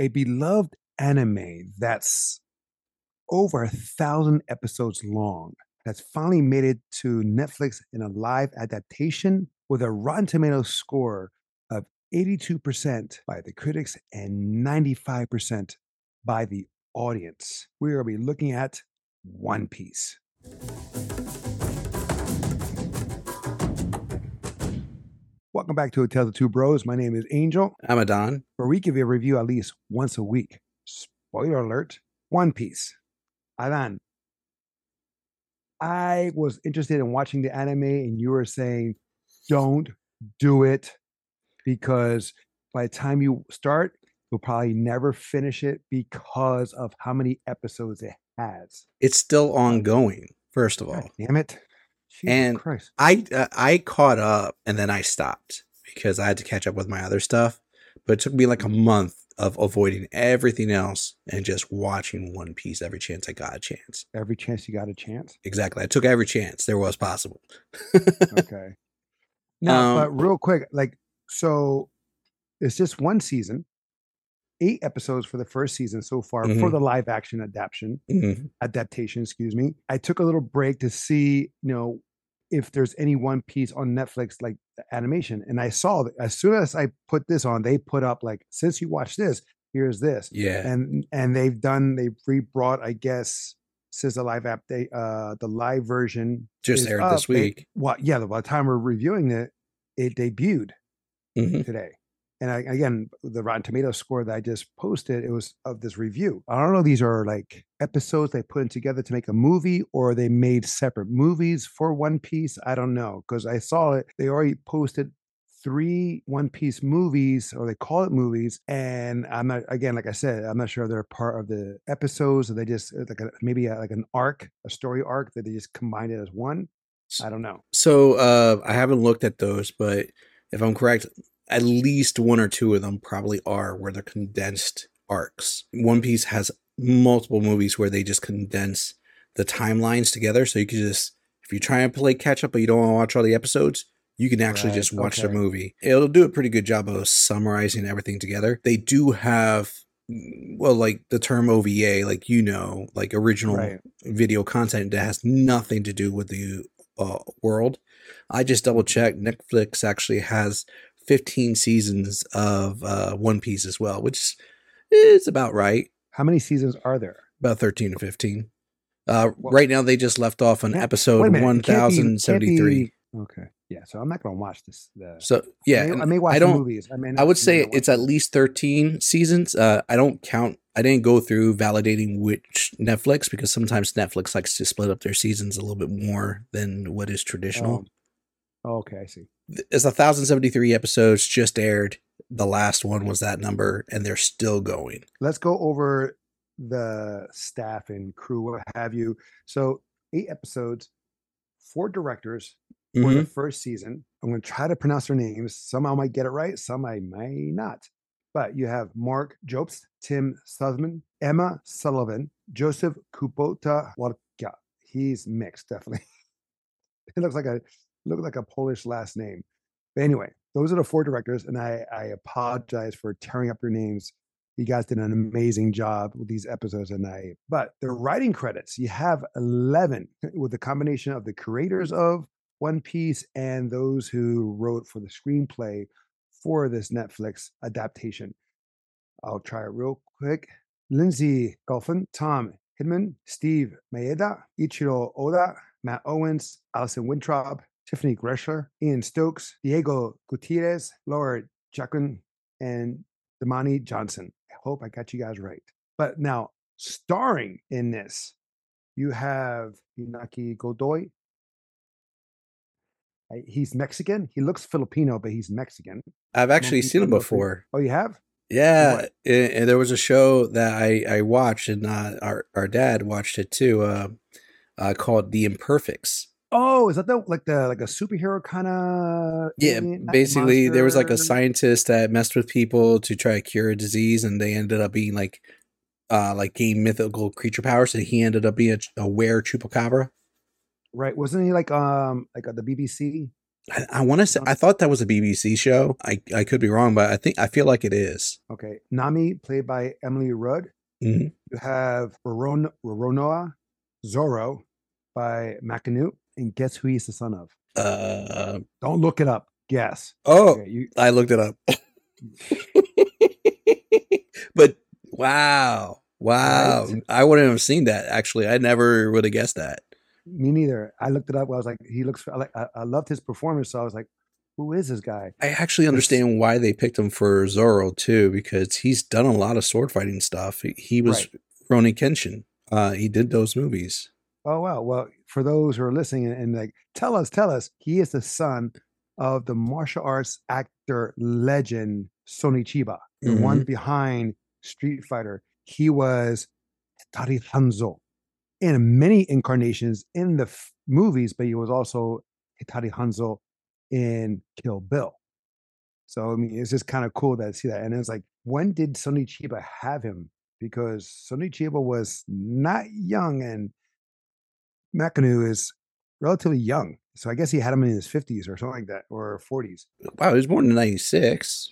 a beloved anime that's over a thousand episodes long that's finally made it to Netflix in a live adaptation with a Rotten Tomatoes score of 82% by the critics and 95% by the audience. We are be looking at One Piece. Welcome back to Tales of Two Bros. My name is Angel, I'm Adan. where we give you a review at least once a week. Spoiler alert One Piece. Adan, I was interested in watching the anime, and you were saying, don't do it because by the time you start, you'll probably never finish it because of how many episodes it has. It's still ongoing. First of all, God damn it. Jesus And Christ. I uh, I caught up and then I stopped because I had to catch up with my other stuff. But it took me like a month of avoiding everything else and just watching One Piece every chance I got a chance. Every chance you got a chance. Exactly. I took every chance there was possible. Okay. Now, Um, but real quick, like, so it's just one season, eight episodes for the first season so far for Mhm. the live action adaptation. Mhm. adaptation, excuse me. I took a little break to see, you know, if there's any One Piece on Netflix like animation, and I saw that as soon as I put this on, they put up like, since you watch this, here's this, Yeah. and and they've done they've re-brought, I guess, since the live app they uh the live version Just aired up, this they- week. well, yeah, by the time we're reviewing it, it debuted Mhm. today. And I, again, the Rotten Tomato score that I just posted, it was of this review. I don't know, these are like episodes they put in together to make a movie, or they made separate movies for One Piece. I don't know because I saw it. They already posted three One Piece movies, or they call it movies. And I'm not, again, like I said, I'm not sure they're part of the episodes or they just uh, like a, maybe a, like an arc, a story arc that they just combined it as one. I don't know. So uh, I haven't looked at those, but if I'm correct, at least one or two of them probably are where they're condensed arcs. One Piece has multiple movies where they just condense the timelines together, so you can just if you try and play catch up but you don't want to watch all the episodes, you can actually Right, just watch the okay. movie. It'll do a pretty good job of summarizing everything together. They do have well like the term OVA, like you know, like original Right. video content that has nothing to do with the uh, world. I just double checked. Netflix actually has 15 seasons of uh, One Piece as well, which is about right. How many seasons are there? About 13 to 15. Uh, Well, right now, they just left off on episode minute, it can't be- it can't 1073. Okay. Yeah. So I'm not going to watch this. The, So, yeah, I may, I may watch I the don't. movies. I may. I would say not it's at least 13 seasons. Uh, I don't count, I didn't go through validating which Netflix because sometimes Netflix likes to split up their seasons a little bit more than what is traditional. Oh, okay, I see. it's a thousand seventy three episodes just aired. The last one was that number, and they're still going. Let's go over the staff and crew, what have you. So eight episodes, four directors for Mm-hmm. the first season. I'm going to try to pronounce their names. Some I might get it right, some I may not. But you have Mark Jobst, Tim Sussman, Emma Sullivan, Joseph Kupota Wadka. He's mixed, definitely. it looks like a look like a Polish last name. But anyway, those are the four directors, and I, I apologize for tearing up your names. You guys did an amazing job with these episodes, and I. But the writing credits, you have eleven with the combination of the creators of One Piece and those who wrote for the screenplay for this Netflix adaptation. I'll try it real quick. Lindsay Golfin, Tom Hidman, Steve Maeda, Ichiro Oda, Matt Owens, Allison Wintrop, Tiffany Greshler, Ian Stokes, Diego Gutierrez, Laura Chacon, and Damani Johnson. I hope I got you guys right. But now, starring in this, you have Inaki Godoy. He's Mexican. He looks Filipino, but he's Mexican. I've actually seen him before. Oh, you have? Yeah, and, and there was a show that I I watched, and uh, our our dad watched it too. Uh, uh, called The Imperfects. Oh, is that the like the like a superhero kind of? Yeah, basically, there was like a scientist that messed with people to try to cure a disease, and they ended up being like, uh, like gain mythical creature powers. So he ended up being a, a were chupacabra. right? Wasn't he like um like uh, the BBC? I, I want to say I thought that was a BBC show. I I could be wrong, but I think I feel like it is. Okay, Nami, played by Emily Rudd. Mhm. You have Roron- Roronoa Zoro by Mackenyu. And guess who he's the son of? Uh Don't look it up. Guess. oh, Okay, you, I looked it up. but wow, wow, Right? I wouldn't have seen that. Actually, I never would have guessed that. me neither. I looked it up. I was like, he looks I like. I, I loved his performance, so I was like, who is this guy? I actually understand why they picked him for Zoro too, because he's done a lot of sword fighting stuff. He, he was Right. Rurouni Kenshin. Uh, he did those movies. Oh wow. Well, for those who are listening and, and like, tell us, tell us, he is the son of the martial arts actor legend Sonny Chiba, the one mm-hmm. behind Street Fighter. He was Hattori Hanzo in many incarnations in the f- movies, but he was also Hattori Hanzo in Kill Bill. So I mean, it's just kind of cool to see that. And it's like, when did Sonny Chiba have him? Because Sonny Chiba was not young, and Mackenyu is relatively young. So I guess he had him in his fifties or something like that, or forties. Wow, he was born in '96.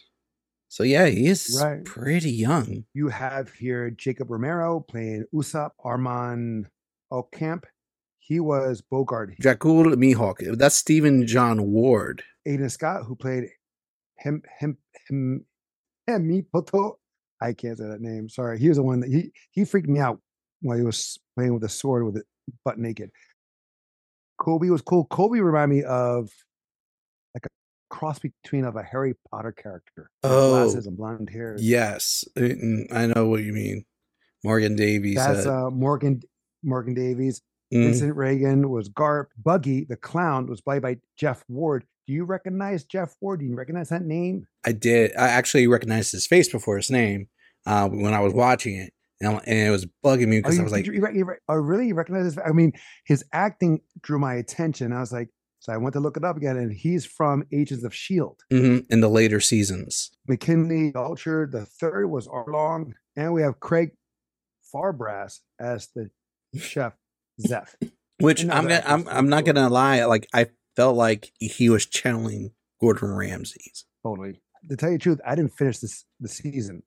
So yeah, he is Right. pretty young. You have here Jacob Romero playing Usopp, Armand Aucamp. He was Bogart. Dracul Mihawk. Uh, that's Stephen John Ward. Aiden Scott, who played him, him, him, Hemipoto. I can't say that name. Sorry. He was the one that he he freaked me out while he was playing with a sword with it butt naked. Koby was cool. Koby reminded me of like a cross between of a Harry Potter character. Oh, glasses and blonde hair. Yes, mm, I know what you mean. Morgan Davies. That's uh, uh, Morgan Morgan Davies. mm, Vincent Regan was Garp. Buggy the clown was played by Jeff Ward. Do you recognize Jeff Ward? Do you recognize that name? I did. I actually recognized his face before his name uh, when I was watching it, and, it was bugging me Oh, because you, I was like, you, you, oh, really? You recognize his? I mean, his acting drew my attention. I was like, so I went to look it up again, and he's from Agents of Shield. mhm, in the later seasons. McKinley Belcher. The third was Arlong, and we have Craig Fairbrass as the chef Zeff. Which I'm gonna, I'm I'm not gonna lie. Like I felt like he was channeling Gordon Ramsay's. Totally. To tell you the truth, I didn't finish this the season.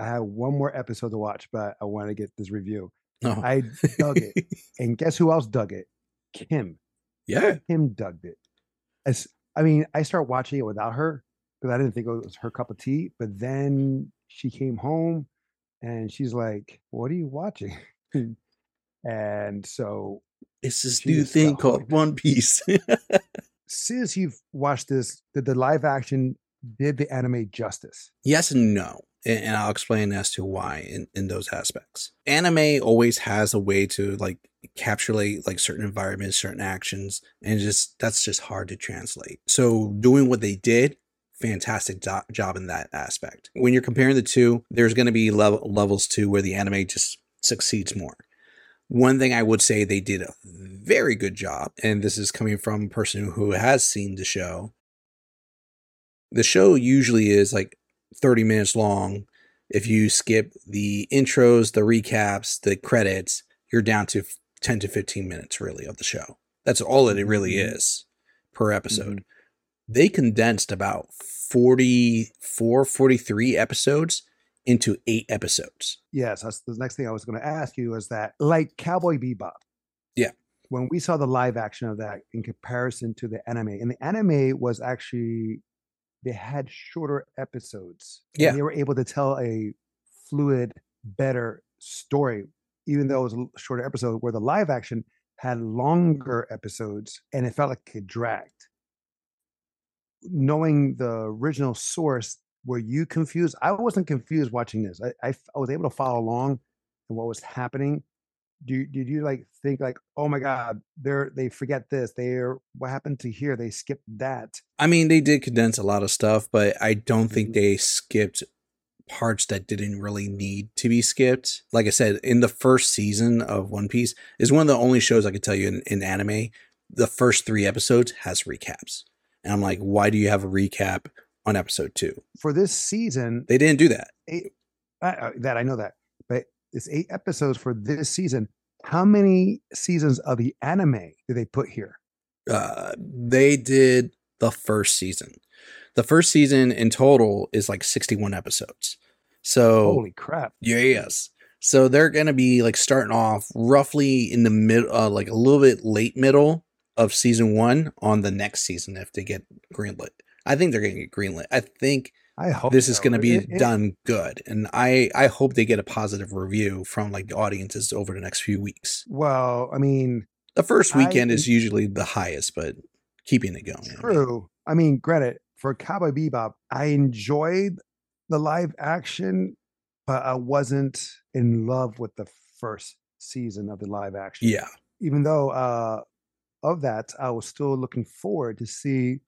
I have one more episode to watch, but I want to get this review. Oh. I dug it. And guess who else dug it? Kim. yeah, Kim dug it. As I mean, I started watching it without her because I didn't think it was her cup of tea. But then she came home and she's like, What are you watching? and so it's this new thing called. One Piece. since you've watched this, did the live action did the anime justice? yes and no. And, I'll explain as to why in, in those aspects. Anime always has a way to like capsulate like certain environments, certain actions, and just that's just hard to translate. So doing what they did, fantastic do- job in that aspect. When you're comparing the two, there's going to be level, levels to where the anime just succeeds more. One thing I would say they did a very good job, and this is coming from a person who has seen the show. The show usually is like 30 minutes long. If you skip the intros, the recaps, the credits, you're down to 10 to 15 minutes really of the show. That's all that it really Mhm. is per episode. They condensed about 44, 43 episodes into eight episodes. Yes, that's the next thing I was going to ask you is that like Cowboy Bebop. Yeah. When we saw the live action of that in comparison to the anime, and the anime was actually they had shorter episodes. and Yeah. They were able to tell a fluid, better story, even though it was a shorter episode, where the live action had longer episodes and it felt like it dragged. Knowing the original source, were you confused? I wasn't confused watching this. I I was able to follow along and what was happening. Do you- did you like think like, oh my god, they're they forget this? They're what happened to here? They skipped that. I mean, they did condense a lot of stuff, but I don't think Mhm. they skipped parts that didn't really need to be skipped. Like I said, in the first season of One Piece is one of the only shows I could tell you in, in anime. The first three episodes has recaps, and I'm like, why do you have a recap on episode two? For this season, They didn't do that. eight, uh, uh, that I know that, it's eight episodes for this season. How many seasons of the anime did they put here? Uh, they did the first season. The first season in total is like 61 episodes. So Holy crap! yeah, yes. So they're gonna be like starting off roughly in the mid, uh, like a little bit late middle of season one on the next season if they get greenlit. I think they're gonna get greenlit. I think I hope this is going to be It- it- done good and i i hope they get a positive review from like the audiences over the next few weeks Well, I mean, the first I- weekend is usually the highest but keeping it going I mean. True. I mean, granted, for Cowboy Bebop, I enjoyed the live action, but I wasn't in love with the first season of the live action. yeah Even though uh of that, I was still looking forward to see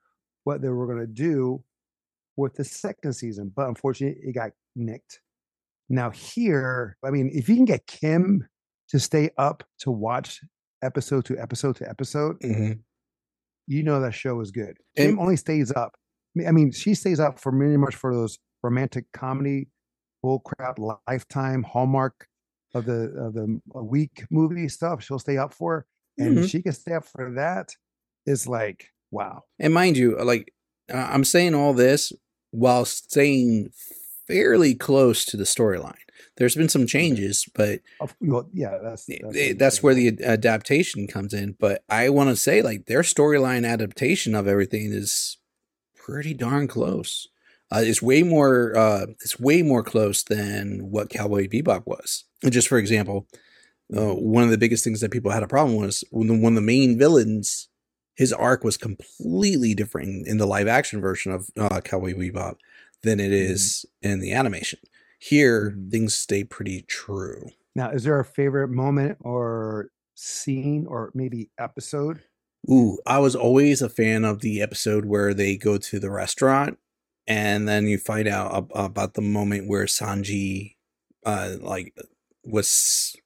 what they were gonna do with the second season. But unfortunately, it got nicked. Now here, I mean, if you can get Kim to stay up to watch episode to episode to episode, Mhm. you know that show is good. And- Kim only stays up. I mean- she stays up for pretty much for those romantic comedy, bullcrap, lifetime hallmark of the of the a week movie stuff. She'll stay up for, and Mhm. she can stay up for that. It's like wow. and mind you like i'm saying all this while staying fairly close to the storyline there's been some changes but well, yeah, that's Eh, that's, eh, that's where the adaptation comes in. But I want to say, like, their storyline adaptation of everything is pretty darn close. Uh, it's way more. Uh, it's way more close than what Cowboy Bebop was. And just for example, uh, one of the biggest things that people had a problem was when the, one of the main villains, his arc was completely different in the live action version of uh, Cowboy Bebop than it is in the animation. Here, Mhm. things stay pretty true. now. Is there a favorite moment or scene or maybe episode? Ooh, I was always a fan of the episode where they go to the restaurant and then you find out ab- about the moment where Sanji uh like was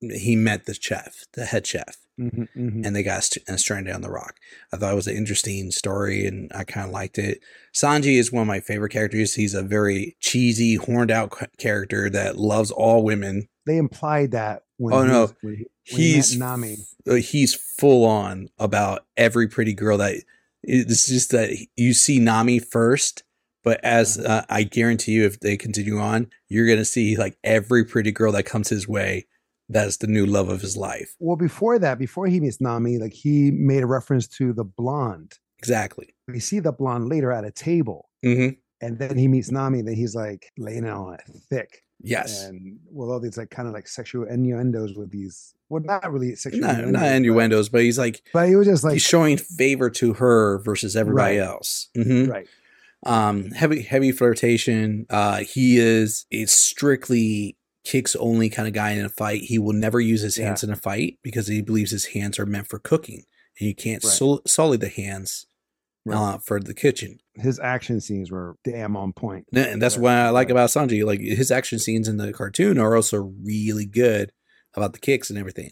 he met the chef, the head chef, Mhm, mhm. and they got st- stranded on the rock. I thought it was an interesting story and I kind of liked it. Sanji is one of my favorite characters. He's a very cheesy, horned out character that loves all women. They implied that when Oh, no. when he, when he he's Nami. uh, he's full on about every pretty girl that it's just that you see Nami first but as Uh-huh. uh, I guarantee you if they continue on you're going to see like every pretty girl that comes his way that's the new love of his life Well, before that, before he meets Nami, like he made a reference to the blonde. exactly We see the blonde later at a table, hmm and then he meets Nami. Then he's like laying it on it thick, yes and with all these like kind of like sexual innuendos with these. Well, not really sexual, no, innuendos, not but- innuendos but he's like But, he was just like he's showing favor to her versus everybody Right. else Mhm. right. um heavy heavy flirtation uh he is a strictly kicks only kind of guy in a fight he will never use his Yeah. hands in a fight because he believes his hands are meant for cooking and you can't Right. sul- sully the hands Right. uh for the kitchen His action scenes were damn on point. and and that's what i like about sanji like his action scenes in the cartoon are also really good about the kicks and everything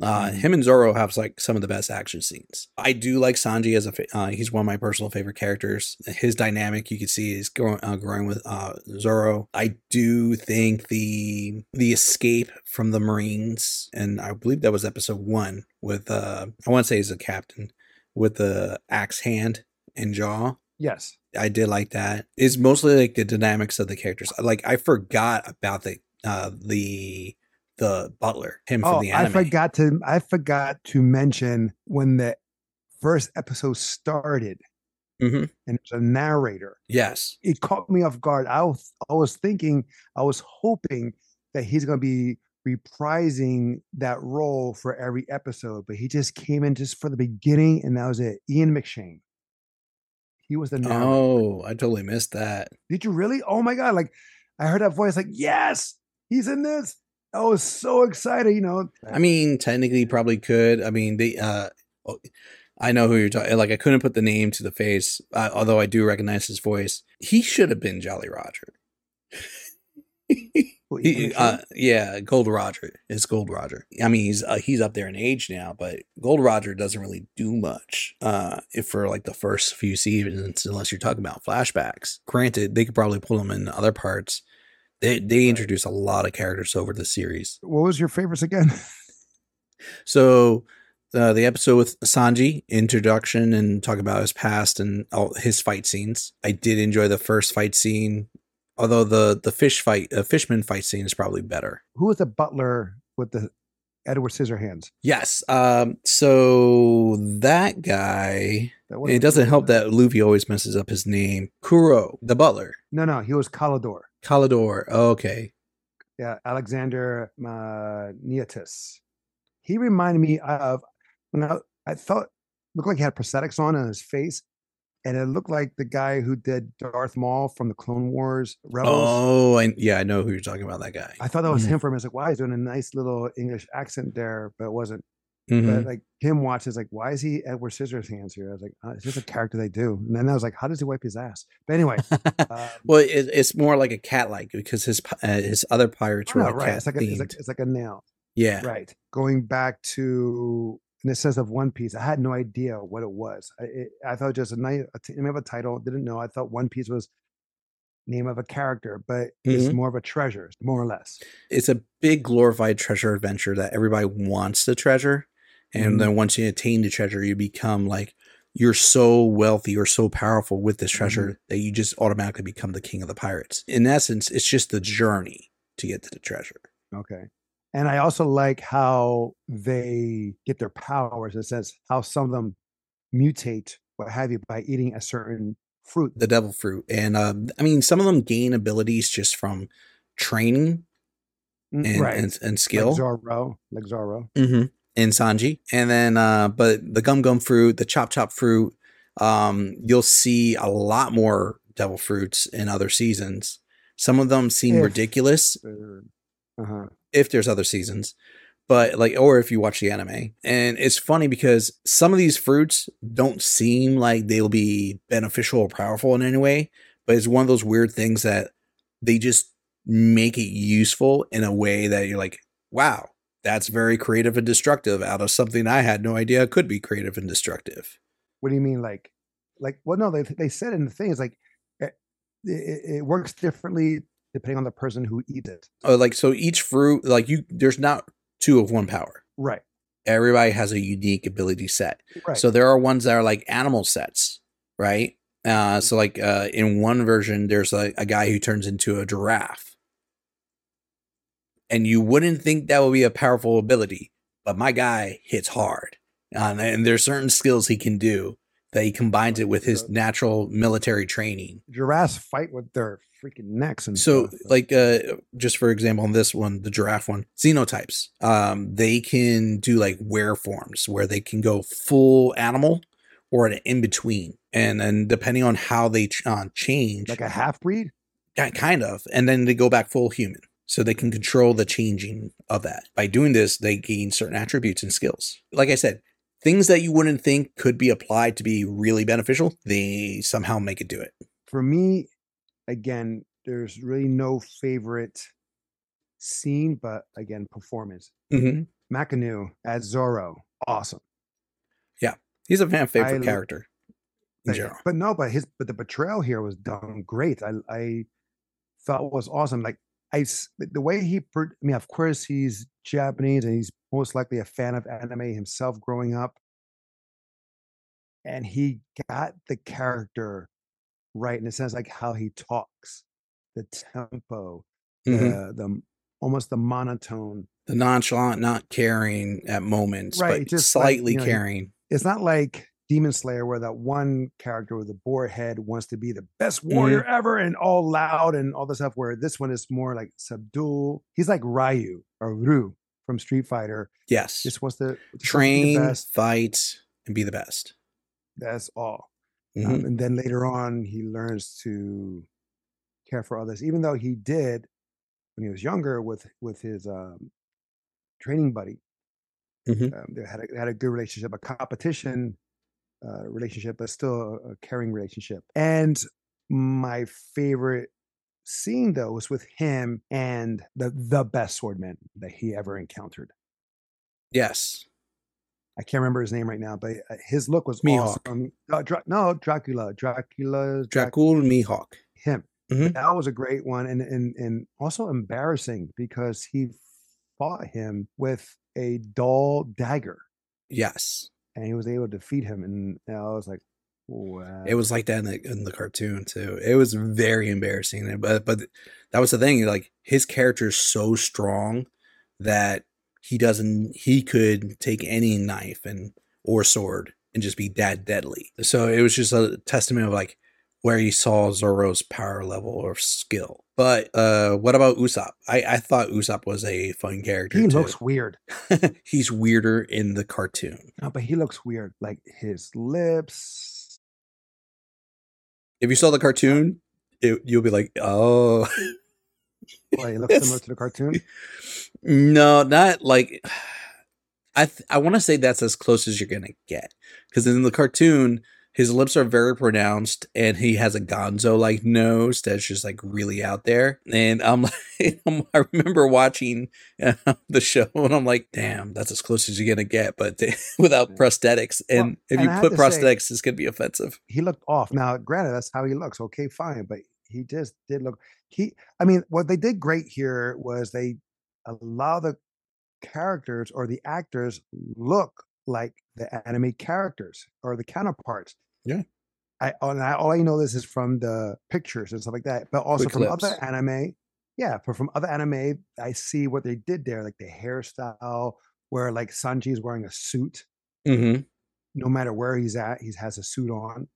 uh, Mhm. him and Zoro have like some of the best action scenes. I do like Sanji as a fa- uh, he's one of my personal favorite characters. His dynamic you can see is growing uh, growing with uh, Zoro. I do think the the escape from the Marines and I believe that was episode one with uh I want to say he's a captain with the axe hand and jaw. Yes. I did like that. It's mostly like the dynamics of the characters. Like I forgot about the uh the the butler him from Oh, the I forgot to I forgot to mention when the first episode started, Mhm. and there's a narrator. Yes. it caught me off guard. I was I was thinking, I was hoping that he's gonna be reprising that role for every episode, but he just came in just for the beginning, and that was it. Ian McShane. He was the narrator. Oh, I totally missed that. Did you really? Oh my god! Like I heard that voice, like yes, he's in this. I was so excited. You know. I mean, technically, probably could. I mean, they. uh oh, I know who you're talking. Like, I couldn't put the name to the face, uh, although I do recognize his voice. He should have been Jolly Roger. He, uh, yeah, Gold Roger. is Gold Roger. I mean, he's uh, he's up there in age now, but Gold Roger doesn't really do much uh, if for like the first few seasons, unless you're talking about flashbacks. Granted, they could probably pull him in other parts. They they introduce a lot of characters over the series. what was your favorites again? So uh, the episode with Sanji, introduction and talk about his past and all his fight scenes. I did enjoy the first fight scene, although the the fish fight, uh, fishman fight scene is probably better. Who was the butler with the Edward Scissorhands? Yes. Um. So that guy. That It doesn't help that Luffy always messes up his name. Kuro, the butler. No, no, he was Klahadore. Klahadore. Okay. Yeah, Alexander uh, Neotis. He reminded me of when I, I thought looked like he had prosthetics on on his face, and it looked like the guy who did Darth Maul from the Clone Wars Rebels. Oh, I, yeah, I know who you're talking about. That guy. I thought that was Mhm. him for a minute. I was like, wow, he's doing a nice little English accent there, but it wasn't. Mhm. But like him watches, like, why is he Edward Scissorhands here? I was like, oh, it's just a character they do. And then I was like, how does he wipe his ass? But anyway, um, well, it, it's more like a cat like because his uh, his other pirates were no, like right. cat It's like, a, it's, like, it's like a nail. yeah. Right. Going back to in the sense of One Piece, I had no idea what it was. I, it, I thought just a nice a t- name of a title. Didn't know. I thought One Piece was name of a character, but it's Mhm. more of a treasure, more or less. It's a big glorified treasure adventure that everybody wants the treasure, and Mhm. then once you attain the treasure, you become like you're so wealthy or so powerful with this treasure that you just automatically become the king of the pirates. In essence, it's just the journey to get to the treasure. Okay. And I also like how they get their powers. In a sense, how some of them mutate, what have you, by eating a certain fruit. the devil fruit and um i mean some of them gain abilities just from training Mm, and right. and, and like skill Zoro, like Zoro. hmm in sanji. And then uh but the gum gum fruit the chop chop fruit um you'll see a lot more devil fruits in other seasons. Some of them seem If- ridiculous Uh huh. if there's other seasons but like or if you watch the anime. And it's funny because some of these fruits don't seem like they'll be beneficial or powerful in any way but it's one of those weird things that they just make it useful in a way that you're like wow that's very creative and destructive out of something i had no idea could be creative and destructive What do you mean, like, like? Well, no, they they said in the thing is like, it, it, it works differently depending on the person who eats it. oh, like so each fruit like you there's not two of one power Right. everybody has a unique ability set Right. So there are ones that are like animal sets, right? Uh, so like uh, in one version, there's a, a guy who turns into a giraffe, and you wouldn't think that would be a powerful ability, but my guy hits hard, um, and there's certain skills he can do that he combines it with his natural military training. giraffes fight with their freaking necks and So, stuff. like, uh, just for example, on this one, the giraffe one, Zoan types, um, they can do like wear forms where they can go full animal or an in between, and then depending on how they ch- uh, change, like a half breed. ki- kind of, and then they go back full human, so they can control the changing of that. By doing this, they gain certain attributes and skills. Like I said, things that you wouldn't think could be applied to be really beneficial, they somehow make it do it. For me, again, there's really no favorite scene, but again, performance. hmm Mackenyu as Zoro, awesome. Yeah, he's a fan favorite I- character in But- general. But no, but his but the betrayal here was done great. I I thought was awesome. Like I the way he, I mean, of course he's Japanese and he's most likely a fan of anime himself growing up, and he got the character right in a sense, like how he talks, the tempo, Mhm. the the almost the monotone. the nonchalant, not caring at moments, Right, but just like, slightly you know, caring. It's not like Demon Slayer where that one character with the boar head wants to be the best warrior ever and all loud and all this stuff. Where this one is more like subdual. He's like Ryu or Ryu from Street Fighter. Yes, Just wants to just to be the train, best. fight, and be the best. That's all. Mhm. Um, and then later on, he learns to care for others, even though he did when he was younger with with his um, training buddy. Mhm. Um, they had a, they had a good relationship, a competition uh, relationship, but still a, a caring relationship. And my favorite scene though was with him and the the best swordman that he ever encountered. Yes, I can't remember his name right now, but uh, his look was Mihawk. awesome. Uh, Dra- no, Dracula, Dracula, Drac- Dracul Mihawk. him. Mhm. That was a great one, and and and also embarrassing because he fought him with a dull dagger. Yes. And he was able to defeat him. And I was like, wow. It was like that in the in the cartoon too. It was very embarrassing. But but that was the thing. Like his character is so strong that he doesn't he could take any knife and or sword and just be that deadly. So it was just a testament of like where he saw Zoro's power level or skill. But uh what about Usopp? I, I thought Usopp was a fun character. he too. looks weird. He's weirder in the cartoon. No, but he looks weird. Like his lips. If you saw the cartoon, it, you'll be like, oh. Well, he looks similar to the cartoon. No, not like I th- I want to say that's as close as you're gonna get because in the cartoon his lips are very pronounced and he has a Gonzo like nose that's just like really out there. And I'm like, I remember watching uh, the show and I'm like, damn, that's as close as you're gonna get, but without prosthetics. And Well, if and you I put to say- prosthetics, it's gonna be offensive. He looked off. Now, granted, that's how he looks. Okay, fine. But he just did look. He, I mean, what they did great here was they allow the characters or the actors look like the anime characters or the counterparts. Yeah. I, and I all I know this is from the pictures and stuff like that, but also Quick from clips. other anime. Yeah, but from other anime, I see what they did there, like the hairstyle, where like Sanji is wearing a suit Mm-hmm. no matter where he's at, he has a suit on.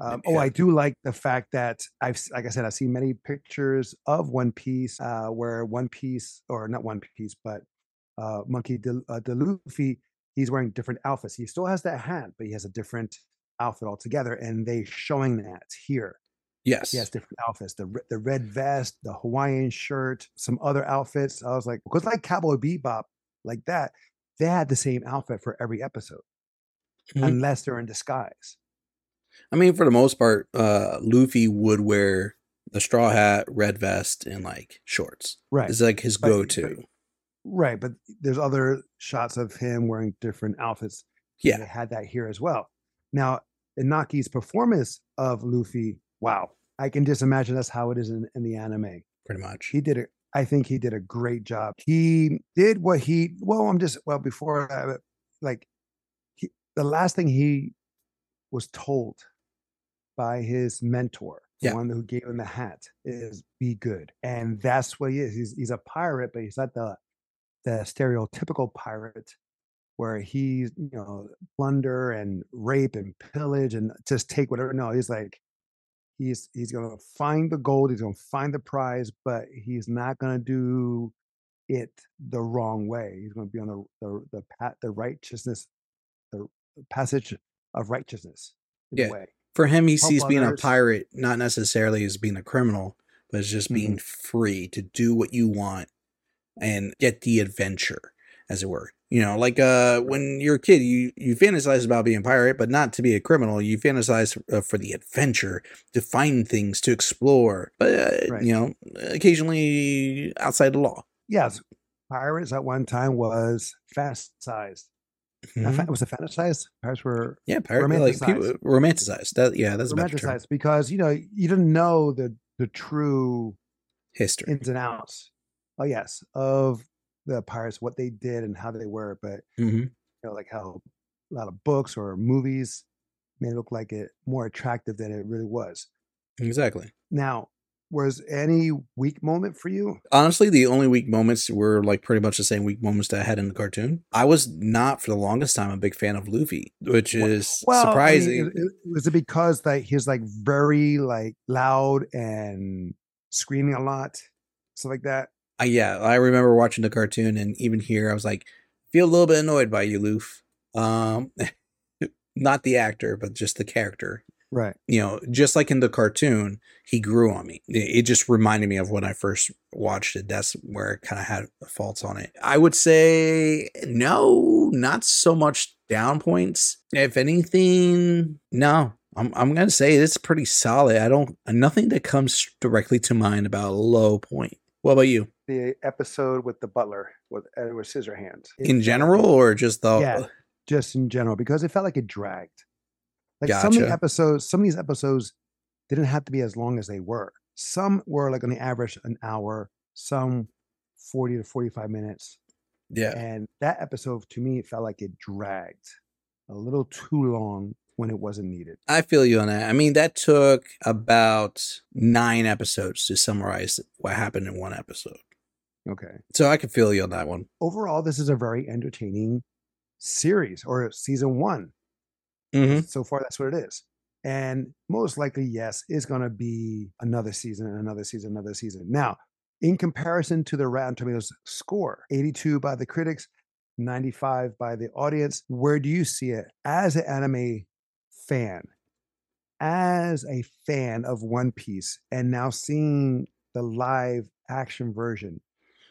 Um, Oh, I do like the fact that I've, like I said, I've seen many pictures of One Piece uh, where One Piece, or not One Piece, but uh, Monkey D. Uh, D. Luffy, he's wearing different outfits. He still has that hat, but he has a different outfit altogether, and they showing that here. Yes. He has different outfits: the the red vest, the Hawaiian shirt, some other outfits. I was like, because like Cowboy Bebop, like that, they had the same outfit for every episode, Mhm. unless they're in disguise. I mean, for the most part, uh, Luffy would wear the straw hat, red vest, and like shorts. Right. It's like his But- go-to. Right, but there's other shots of him wearing different outfits. Yeah. they had that here as well. Now, Inaki's performance of Luffy, wow, I can just imagine that's how it is in, in the anime. pretty much. He did it. I think he did a great job. He did what he. Well, I'm just well before that, like he, the last thing he was told by his mentor, the one who gave him the hat, is be good, and that's what he is. He's he's a pirate, but he's not the the stereotypical pirate where he's you know plunder and rape and pillage and just take whatever. No, he's like he's he's gonna find the gold, he's gonna find the prize, but he's not gonna do it the wrong way. He's gonna be on the the the pat the righteousness, the passage of righteousness in Yeah. For him, he help sees being a pirate not necessarily as being a criminal, but as just being mm-hmm. free to do what you want and get the adventure, as it were. You know, like uh, when you're a kid, you you fantasize about being a pirate, but not to be a criminal. You fantasize uh, for the adventure, to find things, to explore, but uh, Right. you know, occasionally outside the law. Yes, pirates at one time was fantasized. Fa- Mhm. was it fantasized? Pirates were Yeah, pirate like people romanticized. romanticized. That yeah, that's a term. romanticized because you know you didn't know the the true History. ins and outs. Oh yes, of the pirates, what they did and how they were, but hmm you know, like how a lot of books or movies made it look like it more attractive than it really was. Exactly. Now, was any weak moment for you? Honestly, the only weak moments were like pretty much the same weak moments that I had in the cartoon. I was not for the longest time a big fan of Luffy, which is Well, I mean, surprising. it- it- was it because like he's like very like loud and screaming a lot, stuff like that? Uh, yeah, I remember watching the cartoon, and even here, I was like, feel a little bit annoyed by you, Luffy. Um, not the actor, but just the character. Right. You know, just like in the cartoon, he grew on me. It, it just reminded me of when I first watched it. That's where it kind of had faults on it. I would say no, not so much down points. If anything, no. I'm I'm gonna say it's pretty solid. I don't nothing that comes directly to mind about a low point. What about you? The episode with the butler with uh, Edward Scissorhands. It In general, or just the Yeah. just in general, because it felt like it dragged. Like some of the episodes, some of these episodes didn't have to be as long as they were. Some were like on the average an hour, some 40 to 45 minutes. Yeah. And that episode to me felt like it dragged a little too long when it wasn't needed. I feel you on that. I mean, that took about nine episodes to summarize what happened in one episode. Okay. So I can feel you on that one. Overall, this is a very entertaining series or season one. hmm So far, that's what it is. And most likely, yes, it's going to be another season, and another season, another season. Now, in comparison to the Rotten Tomatoes score, 82 by the critics, 95 by the audience, where do you see it as an anime fan? As a fan of One Piece and now seeing the live action version,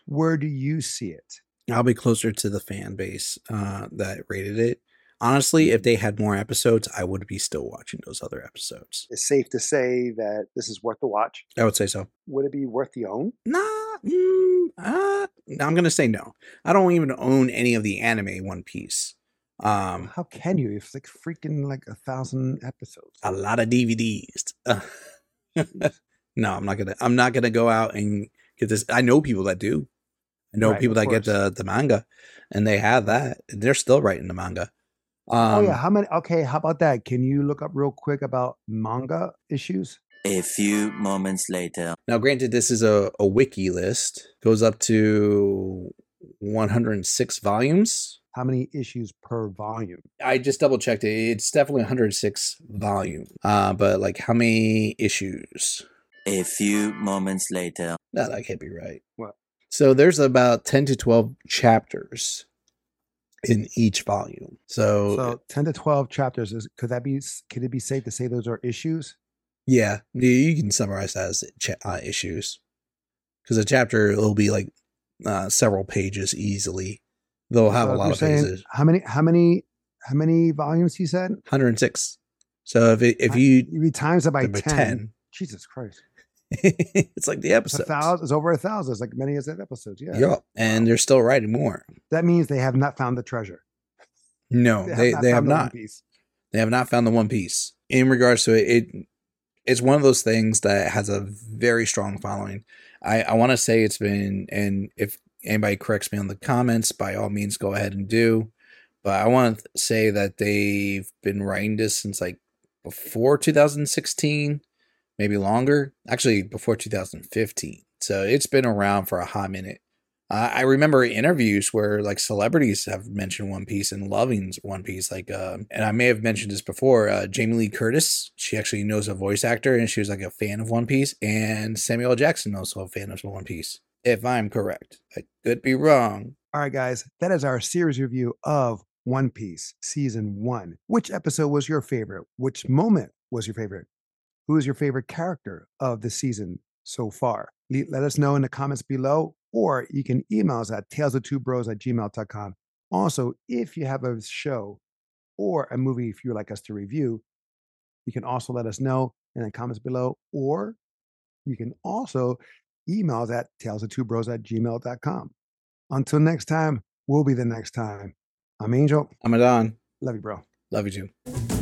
where do you see it? I'll be closer to the fan base uh, that rated it. Honestly, if they had more episodes, I would be still watching those other episodes. It's safe to say that this is worth the watch. I would say so. Would it be worth the own? Nah, mm, uh, I'm gonna say no. I don't even own any of the anime One Piece. Um, How can you? It's like freaking like a thousand episodes. a lot of DVDs. no, I'm not gonna. I'm not gonna go out and get this. I know people that do. I know Right, people of that get the the manga, and they have that. They're still writing the manga. Um, oh yeah, how many? Okay, how about that? Can you look up real quick about manga issues? A few moments later. Now, granted, this is a, a wiki list. Goes up to 106 volumes. How many issues per volume? I just double checked it. It's definitely 106 volume. Uh, but like, how many issues? A few moments later. No, that can't be right. What? So there's about 10 to 12 chapters in each volume. So, So ten to twelve chapters. Is could that be? s- Could it be safe to say those are issues? yeah, you- you can summarize that as cha- uh, issues. Because a chapter will be like uh, several pages easily. They'll have So a lot of saying. How many? How many? How many volumes? He said. 106. So if it, if you You times it by by 10. 10. Jesus Christ! it's like the It's thousand. It's over a thousand. It's like many as that episodes. Yeah. Yeah. And they're still writing more. That means they have not found the treasure. No, they, they have found the not. They have not found the One Piece. In regards to it, it it's one of those things that has a very strong following. I, I want to say it's been, and if anybody corrects me on the comments, by all means, go ahead and do. But I want to say that they've been writing this since like before 2016, maybe longer. Actually, before 2015. So it's been around for a hot minute. Uh, I remember interviews where like celebrities have mentioned One Piece and loving One Piece. Like, uh, and I may have mentioned this before. Uh, Jamie Lee Curtis, she actually knows a voice actor, and she was like a fan of One Piece. And Samuel Jackson also a fan of One Piece. If I'm correct, I could be wrong. All right, guys, that is our series review of One Piece season one. Which episode was your favorite? Which moment was your favorite? Who is your favorite character of the season so far? Let us know in the comments below, or you can email us at tales of two bros at gmail.com. Also, if you have a show or a movie if you would like us to review, you can also let us know in the comments below, or you can also email us at tales of two bros at gmail.com. Until next time, we'll be the next time. I'm Angel. I'm Adan. Love you, bro. Love you too.